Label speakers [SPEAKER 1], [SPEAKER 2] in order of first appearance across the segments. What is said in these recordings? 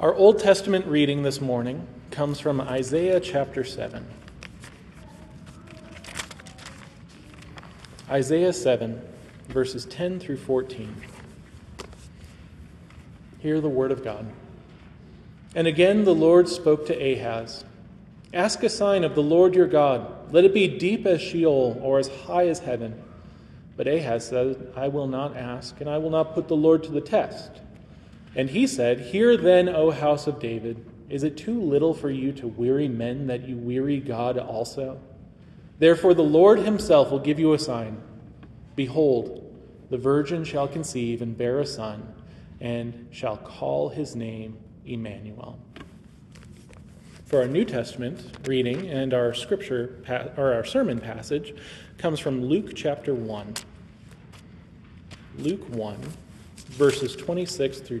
[SPEAKER 1] Our Old Testament reading this morning comes from Isaiah chapter 7. Isaiah 7, verses 10 through 14. Hear the word of God. And again the Lord spoke to Ahaz Ask a sign of the Lord your God. Let it be deep as Sheol or as high as heaven. But Ahaz said, I will not ask, and I will not put the Lord to the test. And he said, Hear then, O house of David, is it too little for you to weary men that you weary God also? Therefore, the Lord himself will give you a sign. Behold, the virgin shall conceive and bear a son, and shall call his name Emmanuel. For our New Testament reading and our scripture or our sermon passage comes from Luke chapter 1. Luke 1 verses 26 through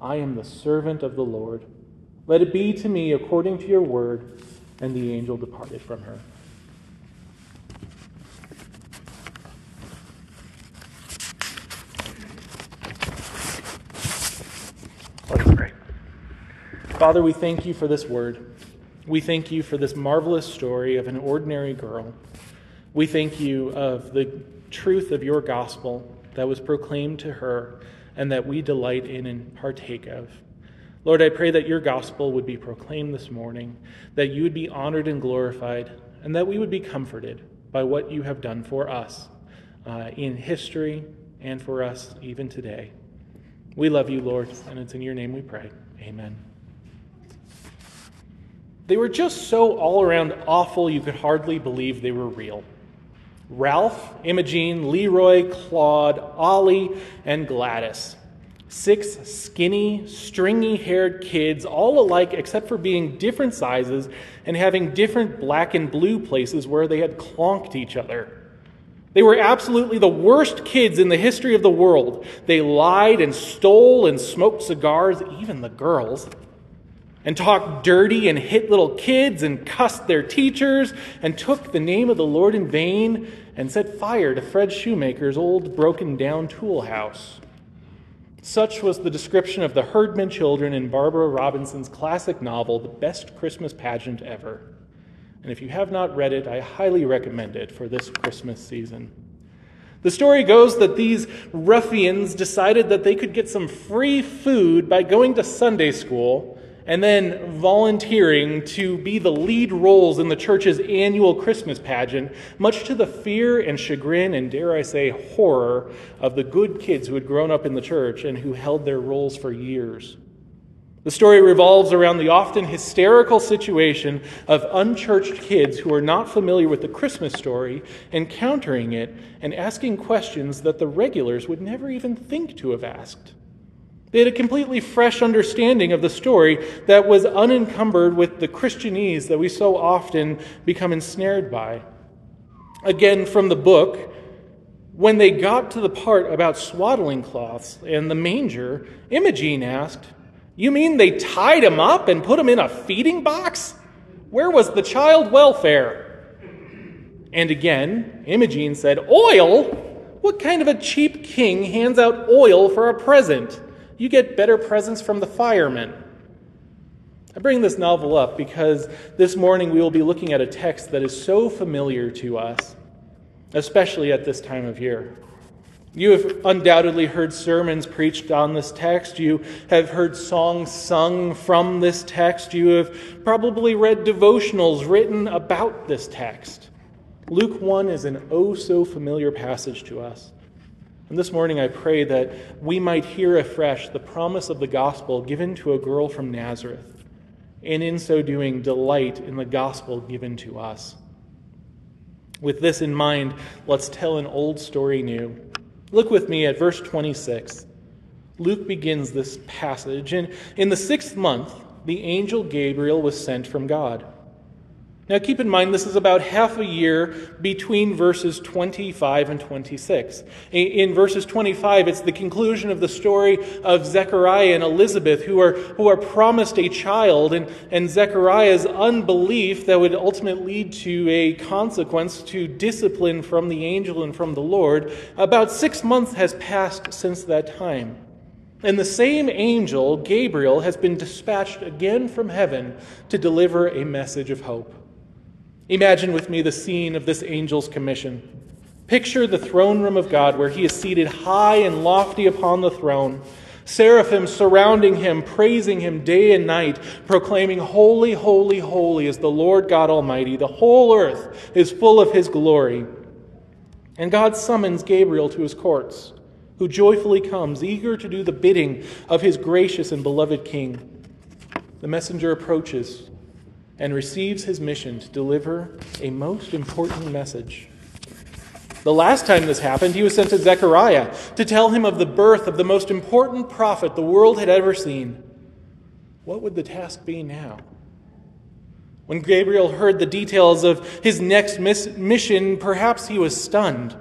[SPEAKER 1] I am the servant of the Lord. Let it be to me according to your word. And the angel departed from her. Let us pray. Father, we thank you for this word. We thank you for this marvelous story of an ordinary girl. We thank you of the truth of your gospel that was proclaimed to her and that we delight in and partake of. Lord, I pray that your gospel would be proclaimed this morning, that you would be honored and glorified, and that we would be comforted by what you have done for us uh, in history and for us even today. We love you, Lord, and it's in your name we pray. Amen. They were just so all around awful you could hardly believe they were real. Ralph, Imogene, Leroy, Claude, Ollie, and Gladys. Six skinny, stringy haired kids, all alike except for being different sizes and having different black and blue places where they had clonked each other. They were absolutely the worst kids in the history of the world. They lied and stole and smoked cigars, even the girls, and talked dirty and hit little kids and cussed their teachers and took the name of the Lord in vain and set fire to Fred Shoemaker's old broken down tool house. Such was the description of the Herdman children in Barbara Robinson's classic novel, The Best Christmas Pageant Ever. And if you have not read it, I highly recommend it for this Christmas season. The story goes that these ruffians decided that they could get some free food by going to Sunday school and then volunteering to be the lead roles in the church's annual Christmas pageant, much to the fear and chagrin and, dare I say, horror of the good kids who had grown up in the church and who held their roles for years. The story revolves around the often hysterical situation of unchurched kids who are not familiar with the Christmas story, encountering it, and asking questions that the regulars would never even think to have asked. They had a completely fresh understanding of the story that was unencumbered with the Christianese that we so often become ensnared by. Again, from the book, when they got to the part about swaddling cloths and the manger, Imogene asked, you mean they tied him up and put him in a feeding box? Where was the child welfare? And again, Imogene said, Oil? What kind of a cheap king hands out oil for a present? You get better presents from the firemen. I bring this novel up because this morning we will be looking at a text that is so familiar to us, especially at this time of year. You have undoubtedly heard sermons preached on this text. You have heard songs sung from this text. You have probably read devotionals written about this text. Luke 1 is an oh so familiar passage to us. And this morning I pray that we might hear afresh the promise of the gospel given to a girl from Nazareth, and in so doing, delight in the gospel given to us. With this in mind, let's tell an old story new. Look with me at verse 26. Luke begins this passage, and in the sixth month, the angel Gabriel was sent from God. Now, keep in mind, this is about half a year between verses 25 and 26. In verses 25, it's the conclusion of the story of Zechariah and Elizabeth, who are, who are promised a child, and, and Zechariah's unbelief that would ultimately lead to a consequence to discipline from the angel and from the Lord. About six months has passed since that time. And the same angel, Gabriel, has been dispatched again from heaven to deliver a message of hope. Imagine with me the scene of this angel's commission. Picture the throne room of God where he is seated high and lofty upon the throne, seraphim surrounding him, praising him day and night, proclaiming, Holy, holy, holy is the Lord God Almighty. The whole earth is full of his glory. And God summons Gabriel to his courts, who joyfully comes, eager to do the bidding of his gracious and beloved king. The messenger approaches and receives his mission to deliver a most important message. The last time this happened, he was sent to Zechariah to tell him of the birth of the most important prophet the world had ever seen. What would the task be now? When Gabriel heard the details of his next mission, perhaps he was stunned.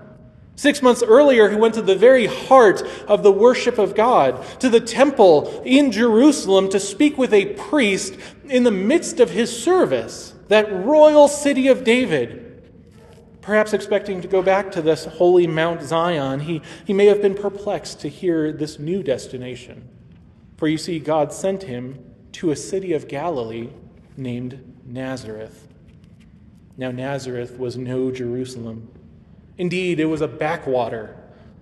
[SPEAKER 1] Six months earlier, he went to the very heart of the worship of God, to the temple in Jerusalem to speak with a priest in the midst of his service, that royal city of David. Perhaps expecting to go back to this holy Mount Zion, he, he may have been perplexed to hear this new destination. For you see, God sent him to a city of Galilee named Nazareth. Now, Nazareth was no Jerusalem. Indeed, it was a backwater,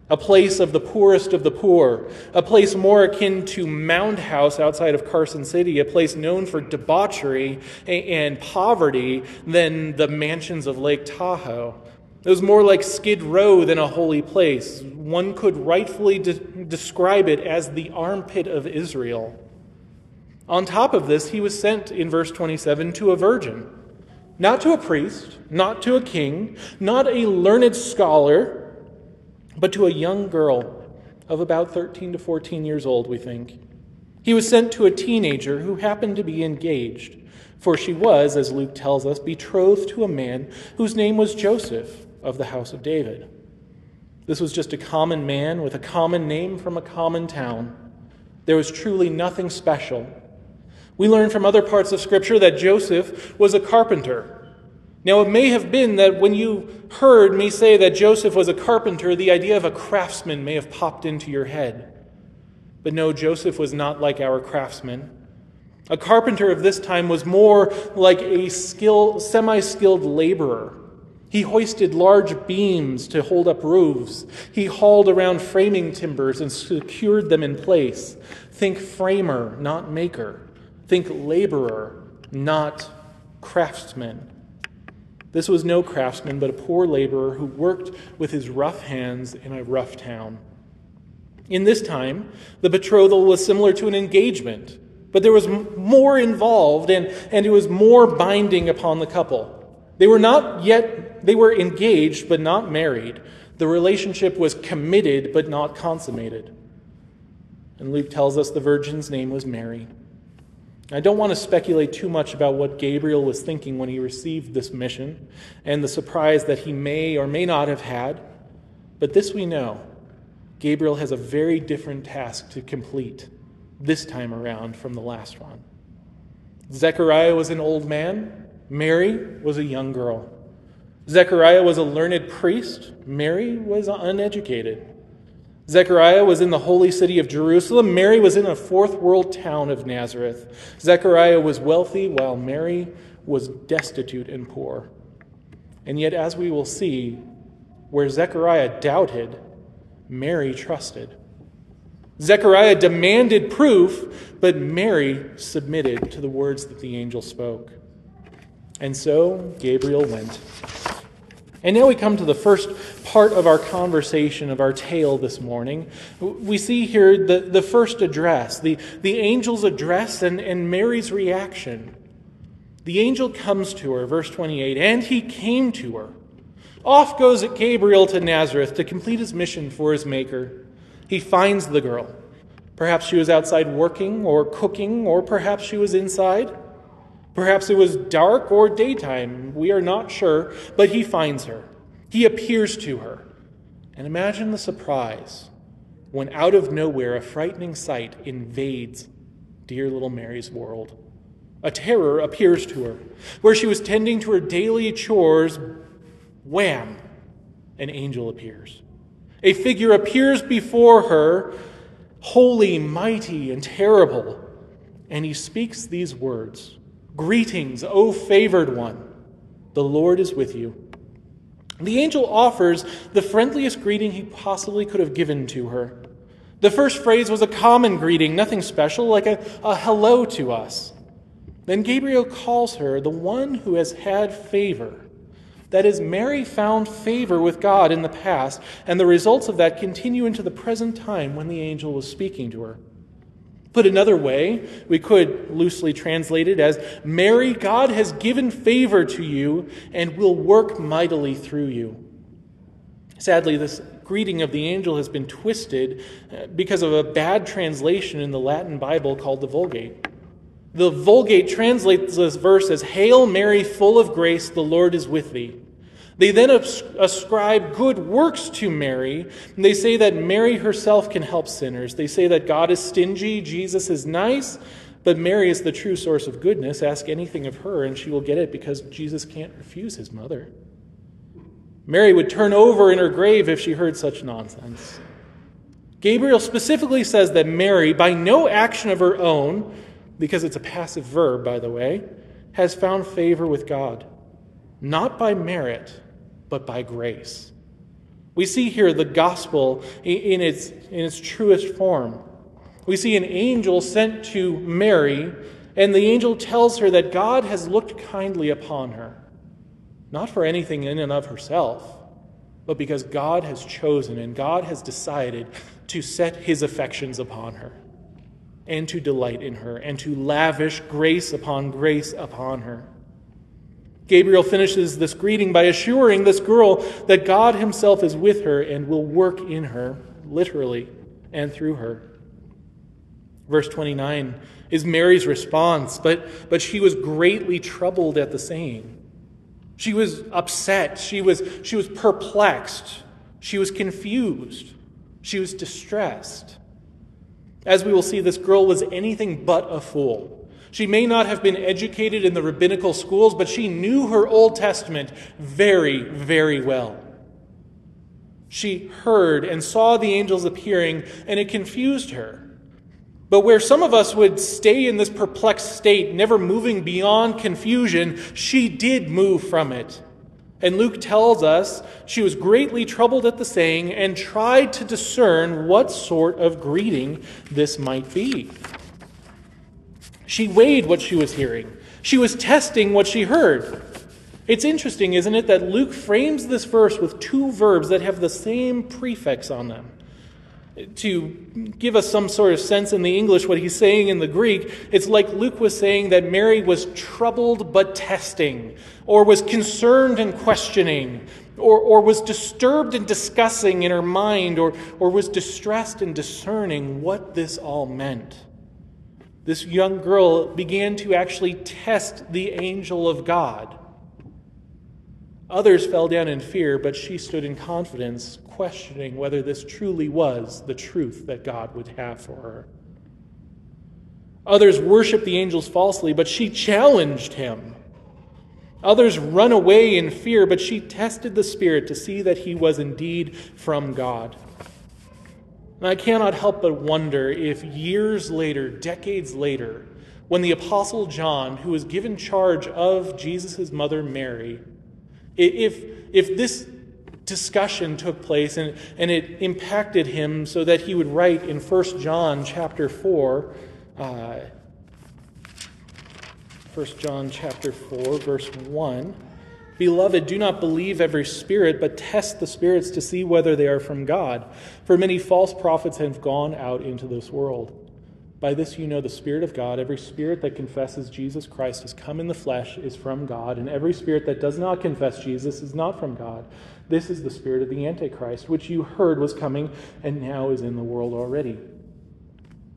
[SPEAKER 1] a place of the poorest of the poor, a place more akin to Mound House outside of Carson City, a place known for debauchery and poverty than the mansions of Lake Tahoe. It was more like Skid Row than a holy place. One could rightfully de- describe it as the armpit of Israel. On top of this, he was sent in verse 27 to a virgin. Not to a priest, not to a king, not a learned scholar, but to a young girl of about 13 to 14 years old, we think. He was sent to a teenager who happened to be engaged, for she was, as Luke tells us, betrothed to a man whose name was Joseph of the house of David. This was just a common man with a common name from a common town. There was truly nothing special we learn from other parts of Scripture that Joseph was a carpenter. Now, it may have been that when you heard me say that Joseph was a carpenter, the idea of a craftsman may have popped into your head. But no, Joseph was not like our craftsmen. A carpenter of this time was more like a skilled, semi-skilled laborer. He hoisted large beams to hold up roofs. He hauled around framing timbers and secured them in place. Think framer, not maker. Think laborer, not craftsman. This was no craftsman, but a poor laborer who worked with his rough hands in a rough town. In this time, the betrothal was similar to an engagement, but there was more involved and, and it was more binding upon the couple. They were not yet, they were engaged but not married. The relationship was committed but not consummated. And Luke tells us the virgin's name was Mary. I don't want to speculate too much about what Gabriel was thinking when he received this mission and the surprise that he may or may not have had, but this we know Gabriel has a very different task to complete this time around from the last one. Zechariah was an old man, Mary was a young girl. Zechariah was a learned priest, Mary was uneducated. Zechariah was in the holy city of Jerusalem. Mary was in a fourth world town of Nazareth. Zechariah was wealthy while Mary was destitute and poor. And yet, as we will see, where Zechariah doubted, Mary trusted. Zechariah demanded proof, but Mary submitted to the words that the angel spoke. And so Gabriel went. And now we come to the first part of our conversation, of our tale this morning. We see here the, the first address, the, the angel's address and, and Mary's reaction. The angel comes to her, verse 28, and he came to her. Off goes Gabriel to Nazareth to complete his mission for his Maker. He finds the girl. Perhaps she was outside working or cooking, or perhaps she was inside. Perhaps it was dark or daytime. We are not sure, but he finds her. He appears to her. And imagine the surprise when out of nowhere a frightening sight invades dear little Mary's world. A terror appears to her. Where she was tending to her daily chores, wham, an angel appears. A figure appears before her, holy, mighty, and terrible, and he speaks these words Greetings, O favored one. The Lord is with you. The angel offers the friendliest greeting he possibly could have given to her. The first phrase was a common greeting, nothing special, like a, a hello to us. Then Gabriel calls her the one who has had favor. That is, Mary found favor with God in the past, and the results of that continue into the present time when the angel was speaking to her. Put another way, we could loosely translate it as Mary, God has given favor to you and will work mightily through you. Sadly, this greeting of the angel has been twisted uh, because of a bad translation in the Latin Bible called the Vulgate. The Vulgate translates this verse as Hail Mary, full of grace, the Lord is with thee. They then ascribe good works to Mary. They say that Mary herself can help sinners. They say that God is stingy, Jesus is nice, but Mary is the true source of goodness. Ask anything of her, and she will get it because Jesus can't refuse his mother. Mary would turn over in her grave if she heard such nonsense. Gabriel specifically says that Mary, by no action of her own, because it's a passive verb, by the way, has found favor with God, not by merit but by grace. We see here the gospel in its, in its truest form. We see an angel sent to Mary, and the angel tells her that God has looked kindly upon her, not for anything in and of herself, but because God has chosen and God has decided to set his affections upon her, and to delight in her, and to lavish grace upon grace upon her. Gabriel finishes this greeting by assuring this girl that God Himself is with her and will work in her, literally, and through her. Verse 29 is Mary's response, but, but she was greatly troubled at the saying. She was upset. She was, she was perplexed. She was confused. She was distressed. As we will see, this girl was anything but a fool. She may not have been educated in the rabbinical schools, but she knew her Old Testament very, very well. She heard and saw the angels appearing, and it confused her. But where some of us would stay in this perplexed state, never moving beyond confusion, she did move from it. And Luke tells us she was greatly troubled at the saying and tried to discern what sort of greeting this might be. She weighed what she was hearing, she was testing what she heard. It's interesting, isn't it, that Luke frames this verse with two verbs that have the same prefix on them. To give us some sort of sense in the English, what he's saying in the Greek, it's like Luke was saying that Mary was troubled but testing, or was concerned and questioning, or, or was disturbed and discussing in her mind, or, or was distressed and discerning what this all meant this young girl began to actually test the angel of God. Others fell down in fear, but she stood in confidence, questioning whether this truly was the truth that God would have for her. Others worshiped the angels falsely, but she challenged him. Others run away in fear, but she tested the Spirit to see that he was indeed from God. And I cannot help but wonder if years later, decades later, when the Apostle John, who was given charge of Jesus' mother Mary, if, if this discussion took place and, and it impacted him so that he would write in 1 John chapter 4, uh, 1 John chapter 4, verse 1. Beloved, do not believe every spirit, but test the spirits to see whether they are from God. For many false prophets have gone out into this world. By this you know the Spirit of God. Every spirit that confesses Jesus Christ has come in the flesh is from God, and every spirit that does not confess Jesus is not from God. This is the spirit of the Antichrist, which you heard was coming and now is in the world already.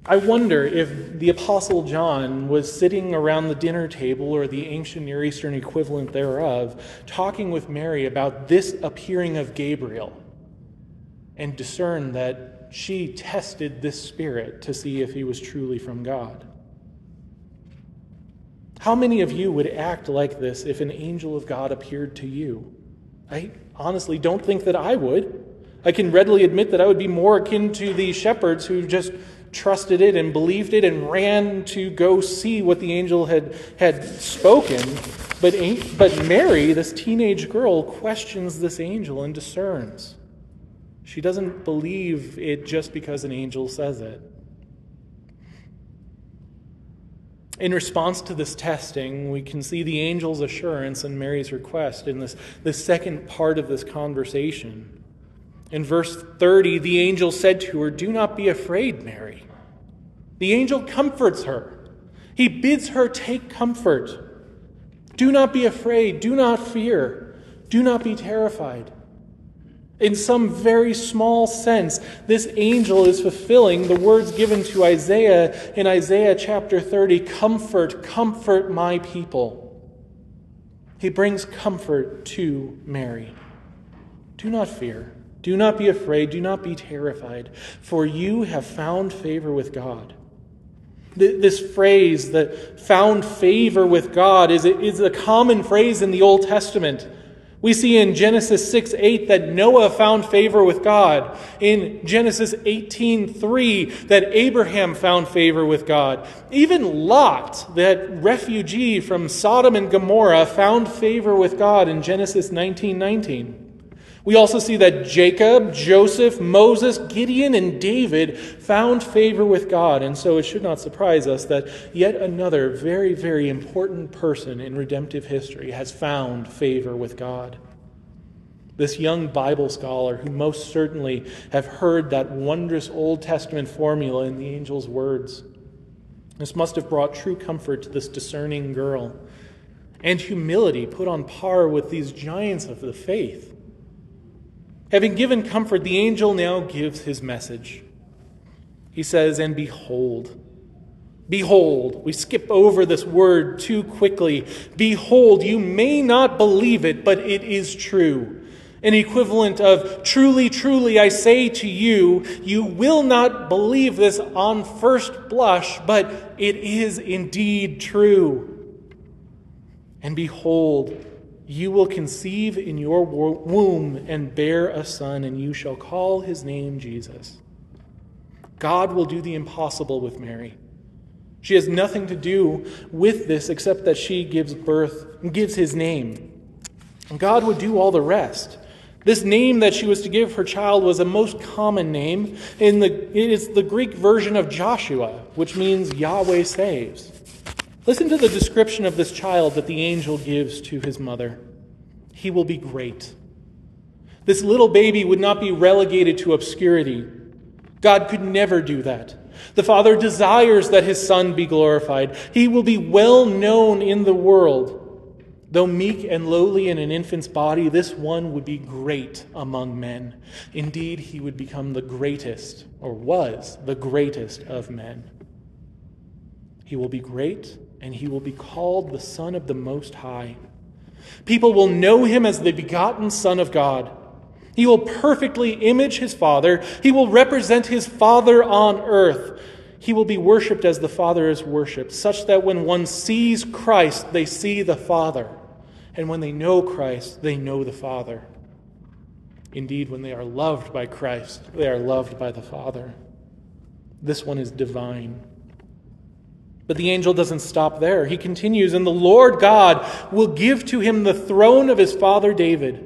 [SPEAKER 1] I wonder if the Apostle John was sitting around the dinner table or the ancient Near Eastern equivalent thereof, talking with Mary about this appearing of Gabriel, and discerned that she tested this spirit to see if he was truly from God. How many of you would act like this if an angel of God appeared to you? I honestly don't think that I would. I can readily admit that I would be more akin to the shepherds who just trusted it and believed it and ran to go see what the angel had, had spoken. But, but Mary, this teenage girl, questions this angel and discerns. She doesn't believe it just because an angel says it. In response to this testing, we can see the angel's assurance and Mary's request in this, this second part of this conversation. In verse 30, the angel said to her, Do not be afraid, Mary. The angel comforts her. He bids her take comfort. Do not be afraid. Do not fear. Do not be terrified. In some very small sense, this angel is fulfilling the words given to Isaiah in Isaiah chapter 30 Comfort, comfort my people. He brings comfort to Mary. Do not fear. Do not be afraid, do not be terrified, for you have found favor with God. This phrase, that found favor with God, is a, common phrase in the Old Testament. We see in Genesis 6 8 that Noah found favor with God. In Genesis 18 3 that Abraham found favor with God. Even Lot, that refugee from Sodom and Gomorrah, found favor with God in Genesis 19 19. We also see that Jacob, Joseph, Moses, Gideon, and David found favor with God. And so it should not surprise us that yet another very, very important person in redemptive history has found favor with God. This young Bible scholar, who most certainly have heard that wondrous Old Testament formula in the angel's words, this must have brought true comfort to this discerning girl and humility put on par with these giants of the faith. Having given comfort, the angel now gives his message. He says, And behold, behold, we skip over this word too quickly. Behold, you may not believe it, but it is true. An equivalent of, truly, truly, I say to you, you will not believe this on first blush, but it is indeed true. And behold, you will conceive in your womb and bear a son, and you shall call his name Jesus. God will do the impossible with Mary. She has nothing to do with this except that she gives birth, and gives his name. God would do all the rest. This name that she was to give her child was a most common name. In the, it is the Greek version of Joshua, which means Yahweh saves. Listen to the description of this child that the angel gives to his mother. He will be great. This little baby would not be relegated to obscurity. God could never do that. The Father desires that his Son be glorified. He will be well known in the world. Though meek and lowly in an infant's body, this one would be great among men. Indeed, he would become the greatest, or was the greatest of men. He will be great and he will be called the Son of the Most High. People will know him as the begotten Son of God. He will perfectly image his Father. He will represent his Father on earth. He will be worshiped as the Father is worshiped, such that when one sees Christ, they see the Father. And when they know Christ, they know the Father. Indeed, when they are loved by Christ, they are loved by the Father. This one is divine. But the angel doesn't stop there. He continues, and the Lord God will give to him the throne of his father David.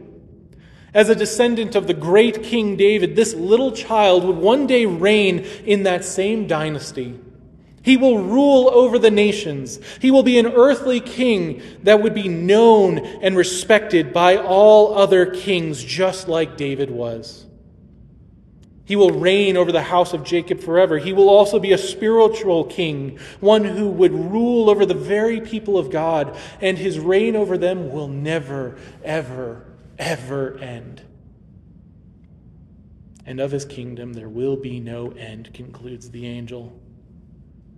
[SPEAKER 1] As a descendant of the great King David, this little child would one day reign in that same dynasty. He will rule over the nations. He will be an earthly king that would be known and respected by all other kings, just like David was. He will reign over the house of Jacob forever. He will also be a spiritual king, one who would rule over the very people of God, and his reign over them will never, ever, ever end. And of his kingdom there will be no end, concludes the angel.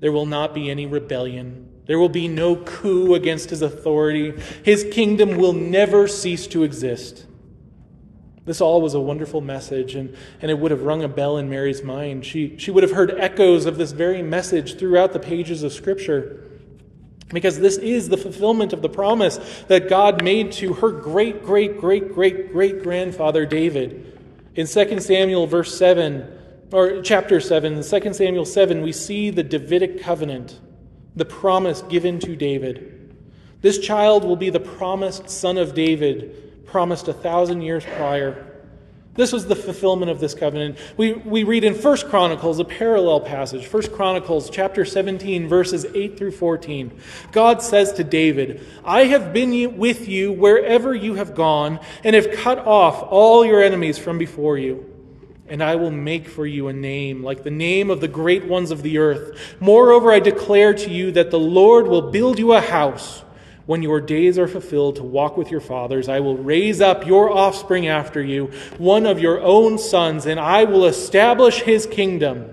[SPEAKER 1] There will not be any rebellion. There will be no coup against his authority. His kingdom will never cease to exist. This all was a wonderful message, and, and it would have rung a bell in Mary's mind. She, she would have heard echoes of this very message throughout the pages of Scripture. Because this is the fulfillment of the promise that God made to her great, great, great, great, great grandfather David. In 2 Samuel, verse 7, or chapter 7, in 2 Samuel 7, we see the Davidic covenant, the promise given to David. This child will be the promised son of David promised a thousand years prior. This was the fulfillment of this covenant. We, we read in 1 Chronicles a parallel passage, 1 Chronicles chapter 17, verses 8 through 14. God says to David, I have been with you wherever you have gone, and have cut off all your enemies from before you. And I will make for you a name like the name of the great ones of the earth. Moreover, I declare to you that the Lord will build you a house when your days are fulfilled to walk with your fathers, I will raise up your offspring after you, one of your own sons, and I will establish his kingdom.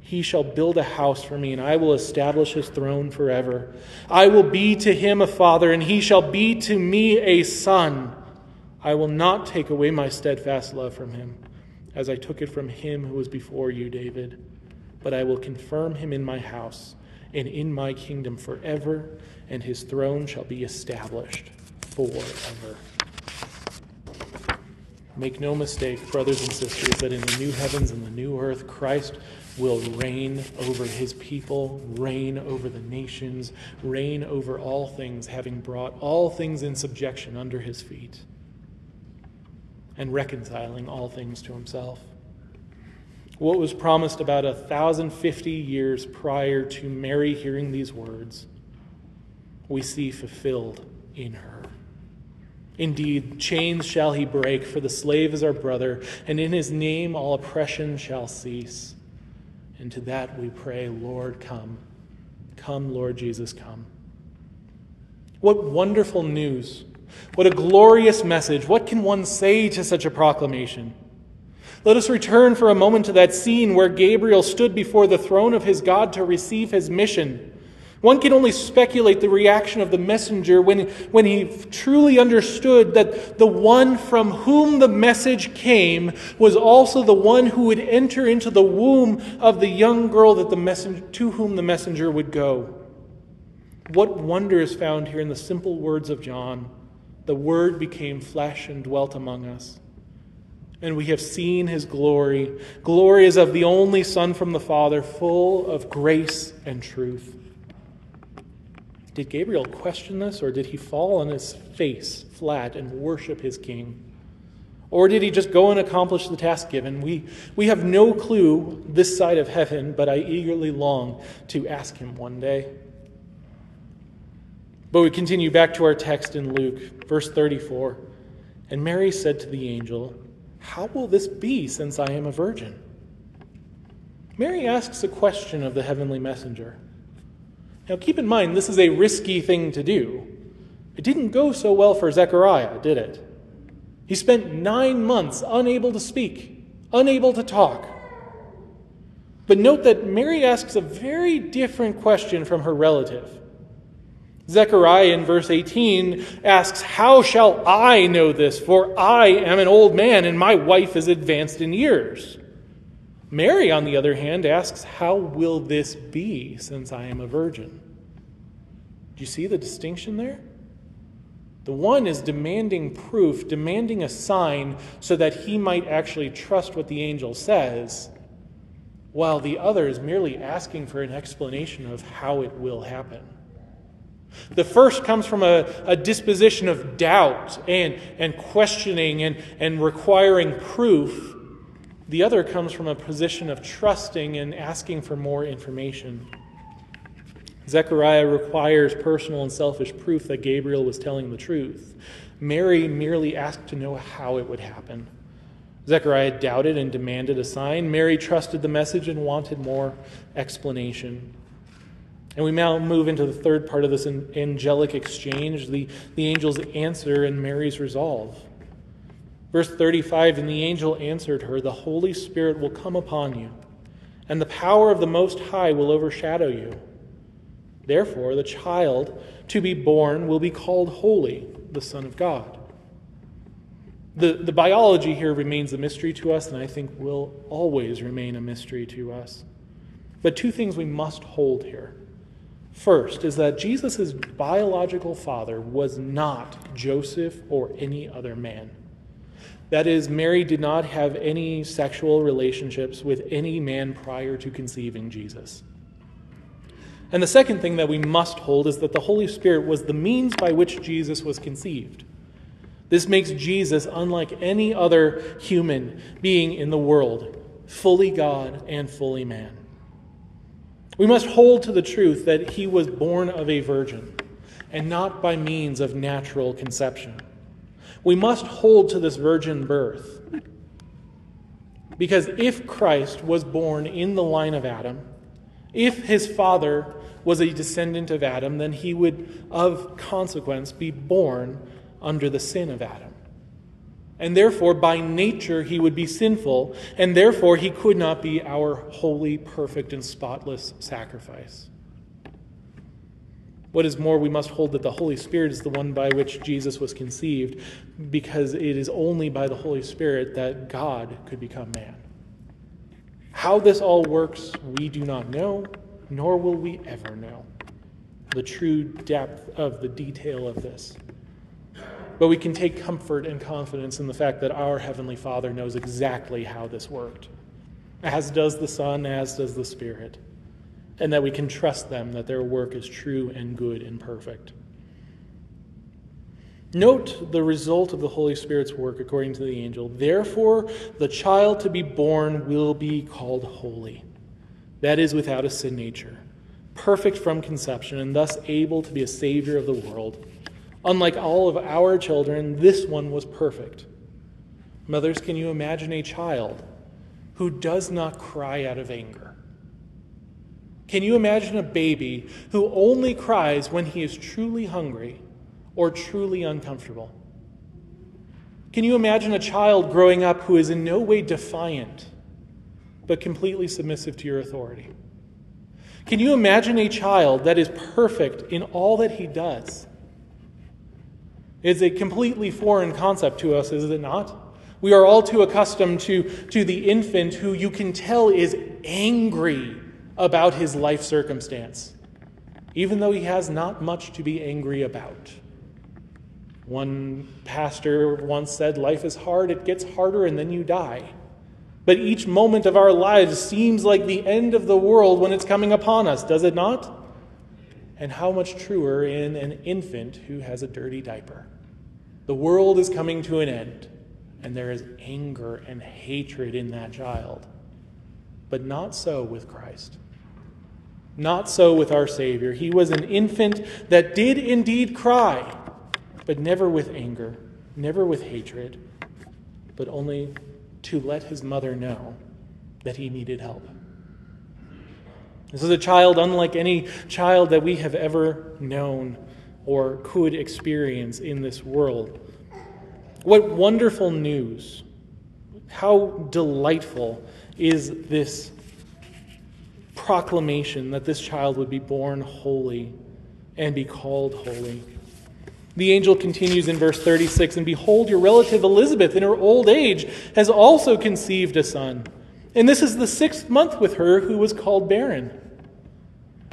[SPEAKER 1] He shall build a house for me, and I will establish his throne forever. I will be to him a father, and he shall be to me a son. I will not take away my steadfast love from him, as I took it from him who was before you, David, but I will confirm him in my house and in my kingdom forever and his throne shall be established forever. Make no mistake, brothers and sisters, that in the new heavens and the new earth, Christ will reign over his people, reign over the nations, reign over all things, having brought all things in subjection under his feet, and reconciling all things to himself. What was promised about a thousand fifty years prior to Mary hearing these words we see fulfilled in her. Indeed, chains shall he break, for the slave is our brother, and in his name all oppression shall cease. And to that we pray, Lord, come. Come, Lord Jesus, come. What wonderful news! What a glorious message! What can one say to such a proclamation? Let us return for a moment to that scene where Gabriel stood before the throne of his God to receive his mission. One can only speculate the reaction of the messenger when, when he truly understood that the one from whom the message came was also the one who would enter into the womb of the young girl that the messenger, to whom the messenger would go. What wonder is found here in the simple words of John? The Word became flesh and dwelt among us. And we have seen his glory. Glory is of the only Son from the Father, full of grace and truth. Did Gabriel question this, or did he fall on his face flat and worship his king? Or did he just go and accomplish the task given? We, we have no clue this side of heaven, but I eagerly long to ask him one day. But we continue back to our text in Luke, verse 34. And Mary said to the angel, How will this be since I am a virgin? Mary asks a question of the heavenly messenger. Now, keep in mind, this is a risky thing to do. It didn't go so well for Zechariah, did it? He spent nine months unable to speak, unable to talk. But note that Mary asks a very different question from her relative. Zechariah in verse 18 asks, How shall I know this? For I am an old man and my wife is advanced in years. Mary, on the other hand, asks, How will this be since I am a virgin? Do you see the distinction there? The one is demanding proof, demanding a sign so that he might actually trust what the angel says, while the other is merely asking for an explanation of how it will happen. The first comes from a, a disposition of doubt and, and questioning and, and requiring proof. The other comes from a position of trusting and asking for more information. Zechariah requires personal and selfish proof that Gabriel was telling the truth. Mary merely asked to know how it would happen. Zechariah doubted and demanded a sign. Mary trusted the message and wanted more explanation. And we now move into the third part of this angelic exchange the, the angel's answer and Mary's resolve. Verse 35 And the angel answered her, The Holy Spirit will come upon you, and the power of the Most High will overshadow you. Therefore, the child to be born will be called Holy, the Son of God. The, the biology here remains a mystery to us, and I think will always remain a mystery to us. But two things we must hold here. First is that Jesus' biological father was not Joseph or any other man. That is, Mary did not have any sexual relationships with any man prior to conceiving Jesus. And the second thing that we must hold is that the Holy Spirit was the means by which Jesus was conceived. This makes Jesus unlike any other human being in the world, fully God and fully man. We must hold to the truth that he was born of a virgin and not by means of natural conception. We must hold to this virgin birth. Because if Christ was born in the line of Adam, if his father was a descendant of Adam, then he would, of consequence, be born under the sin of Adam. And therefore, by nature, he would be sinful, and therefore, he could not be our holy, perfect, and spotless sacrifice. What is more, we must hold that the Holy Spirit is the one by which Jesus was conceived, because it is only by the Holy Spirit that God could become man. How this all works, we do not know, nor will we ever know the true depth of the detail of this. But we can take comfort and confidence in the fact that our Heavenly Father knows exactly how this worked, as does the Son, as does the Spirit, and that we can trust them that their work is true and good and perfect. Note the result of the Holy Spirit's work according to the angel. Therefore, the child to be born will be called holy. That is, without a sin nature, perfect from conception, and thus able to be a Savior of the world. Unlike all of our children, this one was perfect. Mothers, can you imagine a child who does not cry out of anger? Can you imagine a baby who only cries when he is truly hungry or truly uncomfortable? Can you imagine a child growing up who is in no way defiant, but completely submissive to your authority? Can you imagine a child that is perfect in all that he does? It's a completely foreign concept to us, is it not? We are all too accustomed to, to the infant who you can tell is angry about his life circumstance, even though he has not much to be angry about. One pastor once said, Life is hard, it gets harder, and then you die. But each moment of our lives seems like the end of the world when it's coming upon us, does it not? And how much truer in an infant who has a dirty diaper. The world is coming to an end, and there is anger and hatred in that child. But not so with Christ. Not so with our Savior. He was an infant that did indeed cry, but never with anger, never with hatred, but only to let his mother know that he needed help. This is a child unlike any child that we have ever known or could experience in this world. What wonderful news! How delightful is this proclamation that this child would be born holy and be called holy. The angel continues in verse 36 And behold, your relative Elizabeth, in her old age, has also conceived a son. And this is the sixth month with her who was called barren.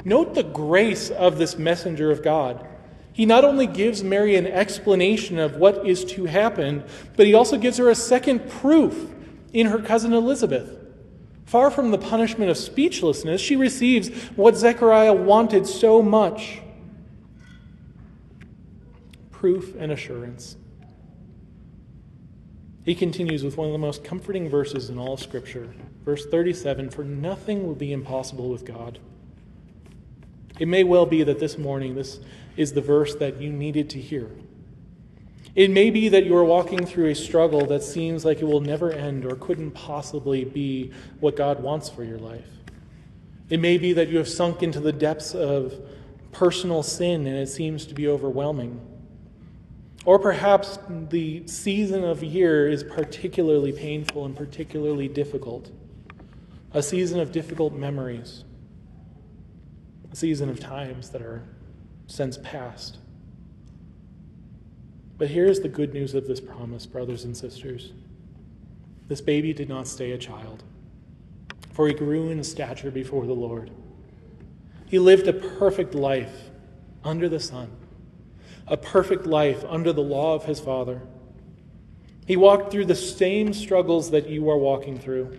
[SPEAKER 1] Note the grace of this messenger of God. He not only gives Mary an explanation of what is to happen, but he also gives her a second proof in her cousin Elizabeth. Far from the punishment of speechlessness, she receives what Zechariah wanted so much proof and assurance. He continues with one of the most comforting verses in all of Scripture. Verse 37 For nothing will be impossible with God. It may well be that this morning this is the verse that you needed to hear. It may be that you are walking through a struggle that seems like it will never end or couldn't possibly be what God wants for your life. It may be that you have sunk into the depths of personal sin and it seems to be overwhelming. Or perhaps the season of year is particularly painful and particularly difficult. A season of difficult memories. Season of times that are since past. But here's the good news of this promise, brothers and sisters. This baby did not stay a child, for he grew in stature before the Lord. He lived a perfect life under the sun, a perfect life under the law of his Father. He walked through the same struggles that you are walking through.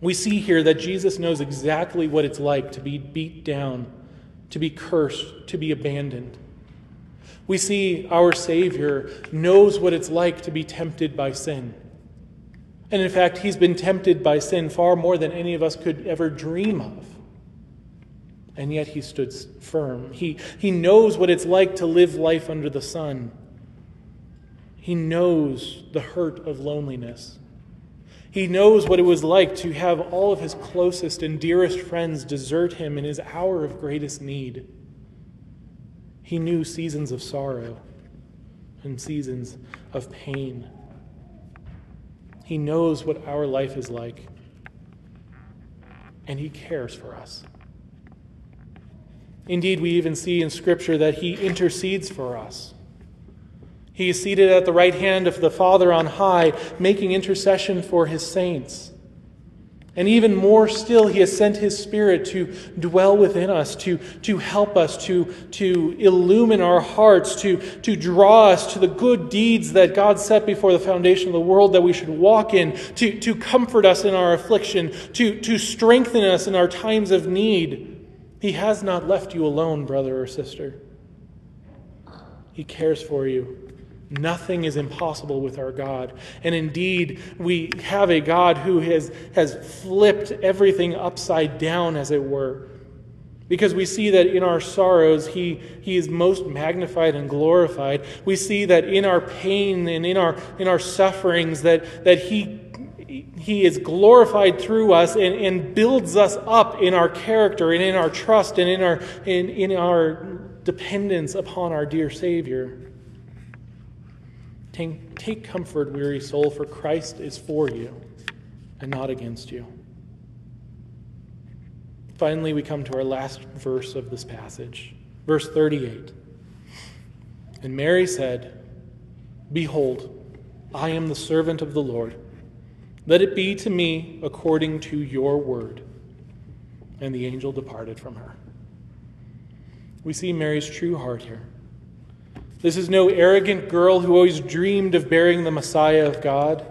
[SPEAKER 1] We see here that Jesus knows exactly what it's like to be beat down, to be cursed, to be abandoned. We see our Savior knows what it's like to be tempted by sin. And in fact, he's been tempted by sin far more than any of us could ever dream of. And yet he stood firm. He, he knows what it's like to live life under the sun. He knows the hurt of loneliness. He knows what it was like to have all of his closest and dearest friends desert him in his hour of greatest need. He knew seasons of sorrow and seasons of pain. He knows what our life is like, and he cares for us. Indeed, we even see in Scripture that he intercedes for us. He is seated at the right hand of the Father on high, making intercession for his saints. And even more still, he has sent his Spirit to dwell within us, to, to help us, to, to illumine our hearts, to, to draw us to the good deeds that God set before the foundation of the world that we should walk in, to, to comfort us in our affliction, to, to strengthen us in our times of need. He has not left you alone, brother or sister. He cares for you. Nothing is impossible with our God. And indeed, we have a God who has, has flipped everything upside down, as it were. Because we see that in our sorrows, he, he is most magnified and glorified. We see that in our pain and in our, in our sufferings, that, that he, he is glorified through us and, and builds us up in our character and in our trust and in our, in, in our dependence upon our dear Savior. Take, take comfort, weary soul, for Christ is for you and not against you. Finally, we come to our last verse of this passage, verse 38. And Mary said, Behold, I am the servant of the Lord. Let it be to me according to your word. And the angel departed from her. We see Mary's true heart here. This is no arrogant girl who always dreamed of bearing the Messiah of God.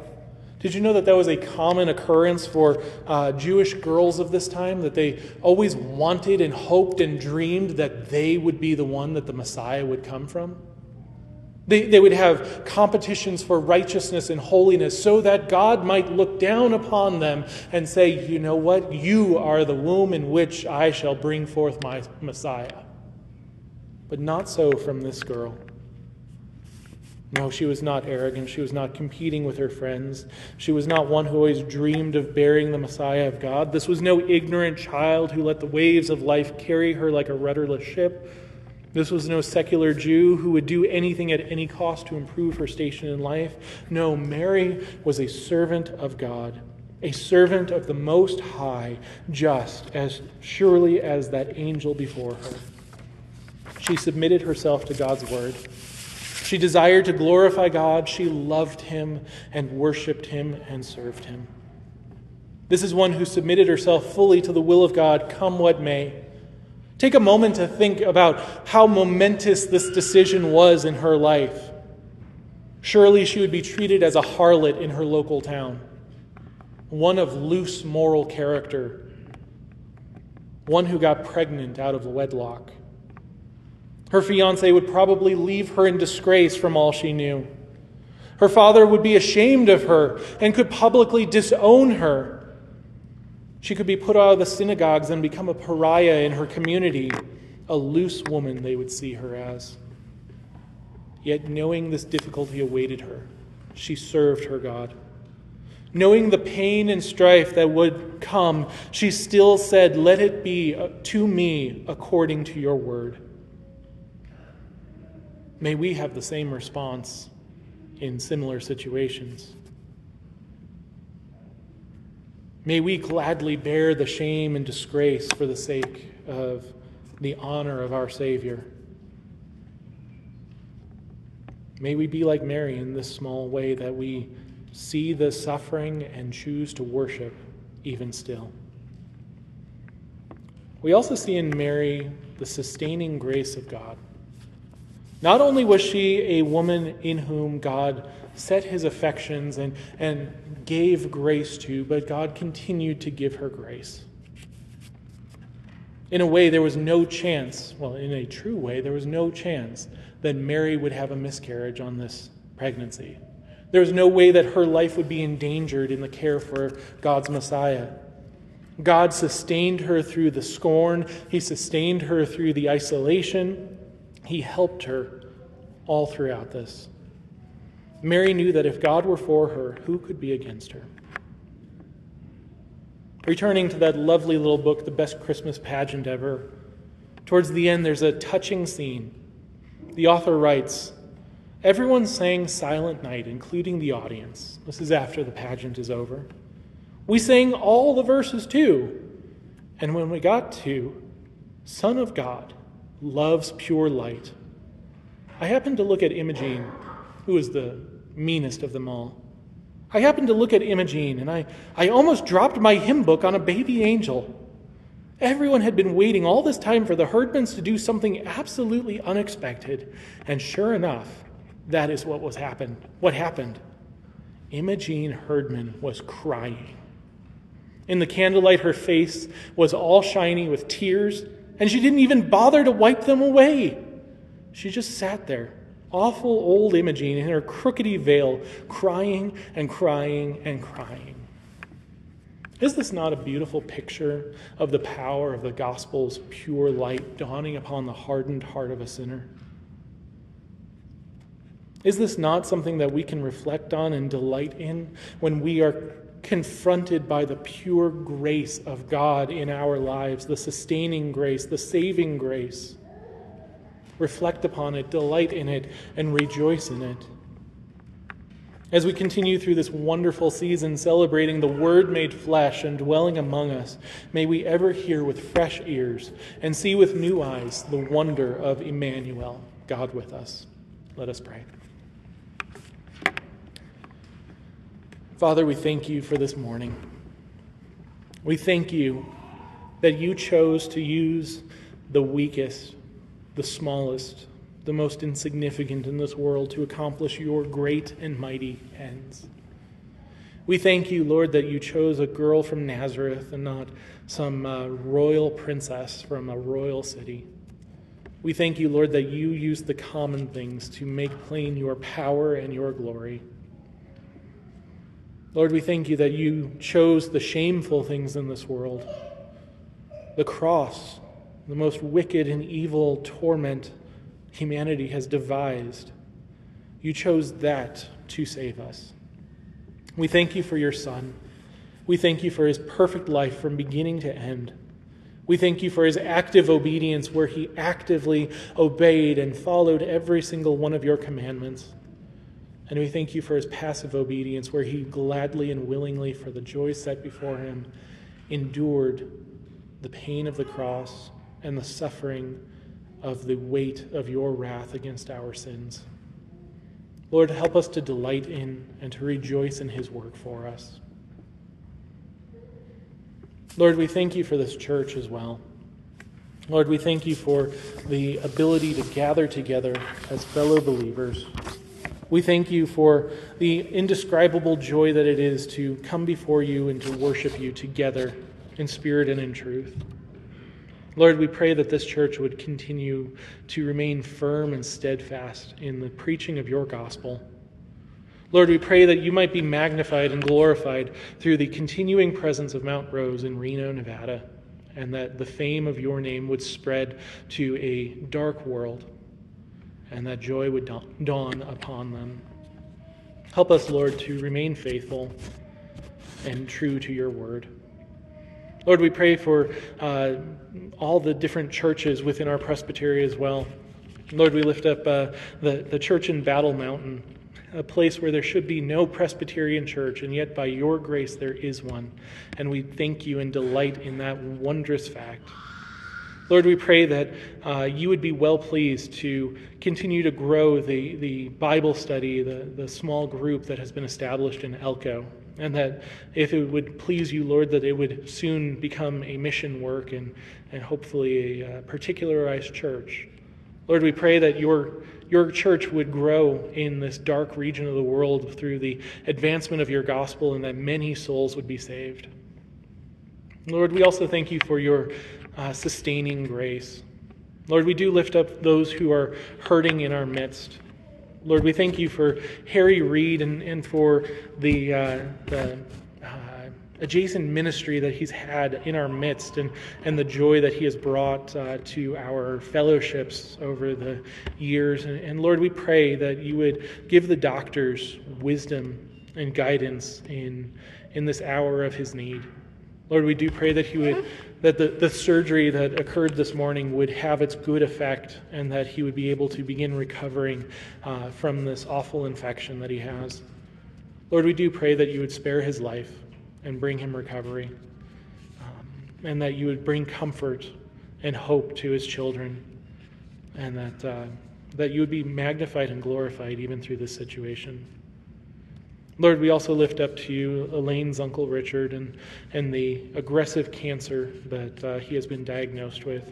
[SPEAKER 1] Did you know that that was a common occurrence for uh, Jewish girls of this time? That they always wanted and hoped and dreamed that they would be the one that the Messiah would come from? They, they would have competitions for righteousness and holiness so that God might look down upon them and say, You know what? You are the womb in which I shall bring forth my Messiah. But not so from this girl. No, she was not arrogant. She was not competing with her friends. She was not one who always dreamed of bearing the Messiah of God. This was no ignorant child who let the waves of life carry her like a rudderless ship. This was no secular Jew who would do anything at any cost to improve her station in life. No, Mary was a servant of God, a servant of the Most High, just as surely as that angel before her. She submitted herself to God's word. She desired to glorify God. She loved him and worshiped him and served him. This is one who submitted herself fully to the will of God, come what may. Take a moment to think about how momentous this decision was in her life. Surely she would be treated as a harlot in her local town, one of loose moral character, one who got pregnant out of wedlock. Her fiance would probably leave her in disgrace from all she knew. Her father would be ashamed of her and could publicly disown her. She could be put out of the synagogues and become a pariah in her community, a loose woman they would see her as. Yet, knowing this difficulty awaited her, she served her God. Knowing the pain and strife that would come, she still said, Let it be to me according to your word. May we have the same response in similar situations. May we gladly bear the shame and disgrace for the sake of the honor of our Savior. May we be like Mary in this small way that we see the suffering and choose to worship even still. We also see in Mary the sustaining grace of God. Not only was she a woman in whom God set his affections and, and gave grace to, but God continued to give her grace. In a way, there was no chance, well, in a true way, there was no chance that Mary would have a miscarriage on this pregnancy. There was no way that her life would be endangered in the care for God's Messiah. God sustained her through the scorn, He sustained her through the isolation, He helped her all throughout this. Mary knew that if God were for her, who could be against her? Returning to that lovely little book, The Best Christmas Pageant Ever, towards the end, there's a touching scene. The author writes Everyone sang Silent Night, including the audience. This is after the pageant is over. We sang all the verses too. And when we got to Son of God loves pure light, I happened to look at Imogene, who is the meanest of them all. I happened to look at Imogene and I, I almost dropped my hymn book on a baby angel. Everyone had been waiting all this time for the Herdmans to do something absolutely unexpected. And sure enough, that is what was happened. What happened? Imogene Herdman was crying. In the candlelight, her face was all shiny with tears, and she didn't even bother to wipe them away. She just sat there, awful old Imogene in her crookedy veil, crying and crying and crying. Is this not a beautiful picture of the power of the gospel's pure light dawning upon the hardened heart of a sinner? Is this not something that we can reflect on and delight in when we are confronted by the pure grace of God in our lives, the sustaining grace, the saving grace? reflect upon it, delight in it, and rejoice in it. As we continue through this wonderful season celebrating the Word made flesh and dwelling among us, may we ever hear with fresh ears and see with new eyes the wonder of Emmanuel, God with us. Let us pray. Father, we thank you for this morning. We thank you that you chose to use the weakest, the smallest, the most insignificant in this world to accomplish your great and mighty ends. We thank you, Lord, that you chose a girl from Nazareth and not some uh, royal princess from a royal city. We thank you, Lord, that you used the common things to make plain your power and your glory. Lord, we thank you that you chose the shameful things in this world the cross, the most wicked and evil torment humanity has devised. You chose that to save us. We thank you for your Son. We thank you for his perfect life from beginning to end. We thank you for his active obedience, where he actively obeyed and followed every single one of your commandments. And we thank you for his passive obedience, where he gladly and willingly, for the joy set before him, endured the pain of the cross and the suffering of the weight of your wrath against our sins. Lord, help us to delight in and to rejoice in his work for us. Lord, we thank you for this church as well. Lord, we thank you for the ability to gather together as fellow believers. We thank you for the indescribable joy that it is to come before you and to worship you together in spirit and in truth. Lord, we pray that this church would continue to remain firm and steadfast in the preaching of your gospel. Lord, we pray that you might be magnified and glorified through the continuing presence of Mount Rose in Reno, Nevada, and that the fame of your name would spread to a dark world and that joy would dawn upon them. Help us, Lord, to remain faithful and true to your word. Lord, we pray for uh, all the different churches within our presbytery as well. Lord, we lift up uh, the, the church in Battle Mountain, a place where there should be no Presbyterian church, and yet by your grace there is one. And we thank you and delight in that wondrous fact. Lord, we pray that uh, you would be well pleased to continue to grow the, the Bible study, the, the small group that has been established in Elko and that if it would please you, Lord, that it would soon become a mission work and, and hopefully a uh, particularized church. Lord, we pray that your, your church would grow in this dark region of the world through the advancement of your gospel and that many souls would be saved. Lord, we also thank you for your uh, sustaining grace. Lord, we do lift up those who are hurting in our midst. Lord, we thank you for Harry Reid and, and for the, uh, the uh, adjacent ministry that he's had in our midst and, and the joy that he has brought uh, to our fellowships over the years. And, and Lord, we pray that you would give the doctors wisdom and guidance in, in this hour of his need. Lord, we do pray that he would that the, the surgery that occurred this morning would have its good effect and that he would be able to begin recovering uh, from this awful infection that he has. Lord, we do pray that you would spare his life and bring him recovery, um, and that you would bring comfort and hope to his children, and that, uh, that you would be magnified and glorified even through this situation. Lord, we also lift up to you Elaine's Uncle Richard and, and the aggressive cancer that uh, he has been diagnosed with.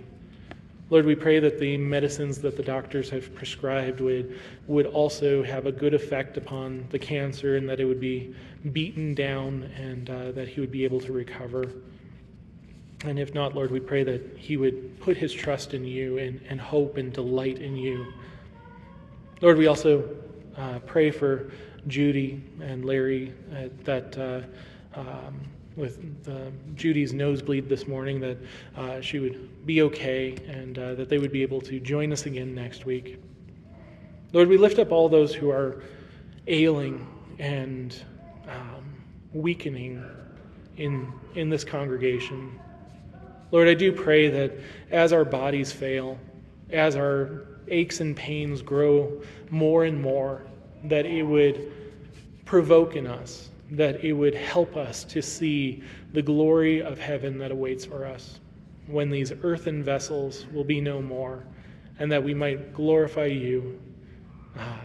[SPEAKER 1] Lord, we pray that the medicines that the doctors have prescribed would, would also have a good effect upon the cancer and that it would be beaten down and uh, that he would be able to recover. And if not, Lord, we pray that he would put his trust in you and, and hope and delight in you. Lord, we also uh, pray for Judy and Larry uh, that uh, um, with Judy's nosebleed this morning that uh, she would be okay and uh, that they would be able to join us again next week. Lord, we lift up all those who are ailing and um, weakening in, in this congregation. Lord, I do pray that as our bodies fail, as our aches and pains grow more and more, that it would provoke in us, that it would help us to see the glory of heaven that awaits for us when these earthen vessels will be no more, and that we might glorify you uh,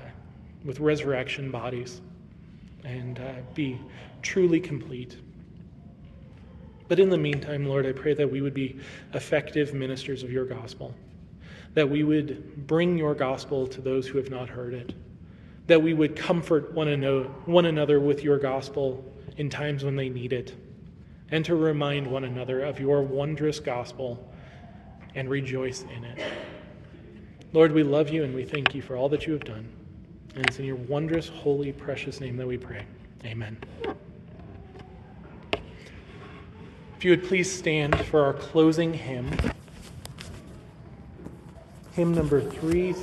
[SPEAKER 1] with resurrection bodies and uh, be truly complete. But in the meantime, Lord, I pray that we would be effective ministers of your gospel, that we would bring your gospel to those who have not heard it that we would comfort one another, with your gospel in times when they need it, and to remind one another of your wondrous gospel and rejoice in it. Lord, we love you and we thank you for all that you have done. And it's in your wondrous, holy, precious name that we pray. Amen. If you would please stand for our closing hymn, hymn number three.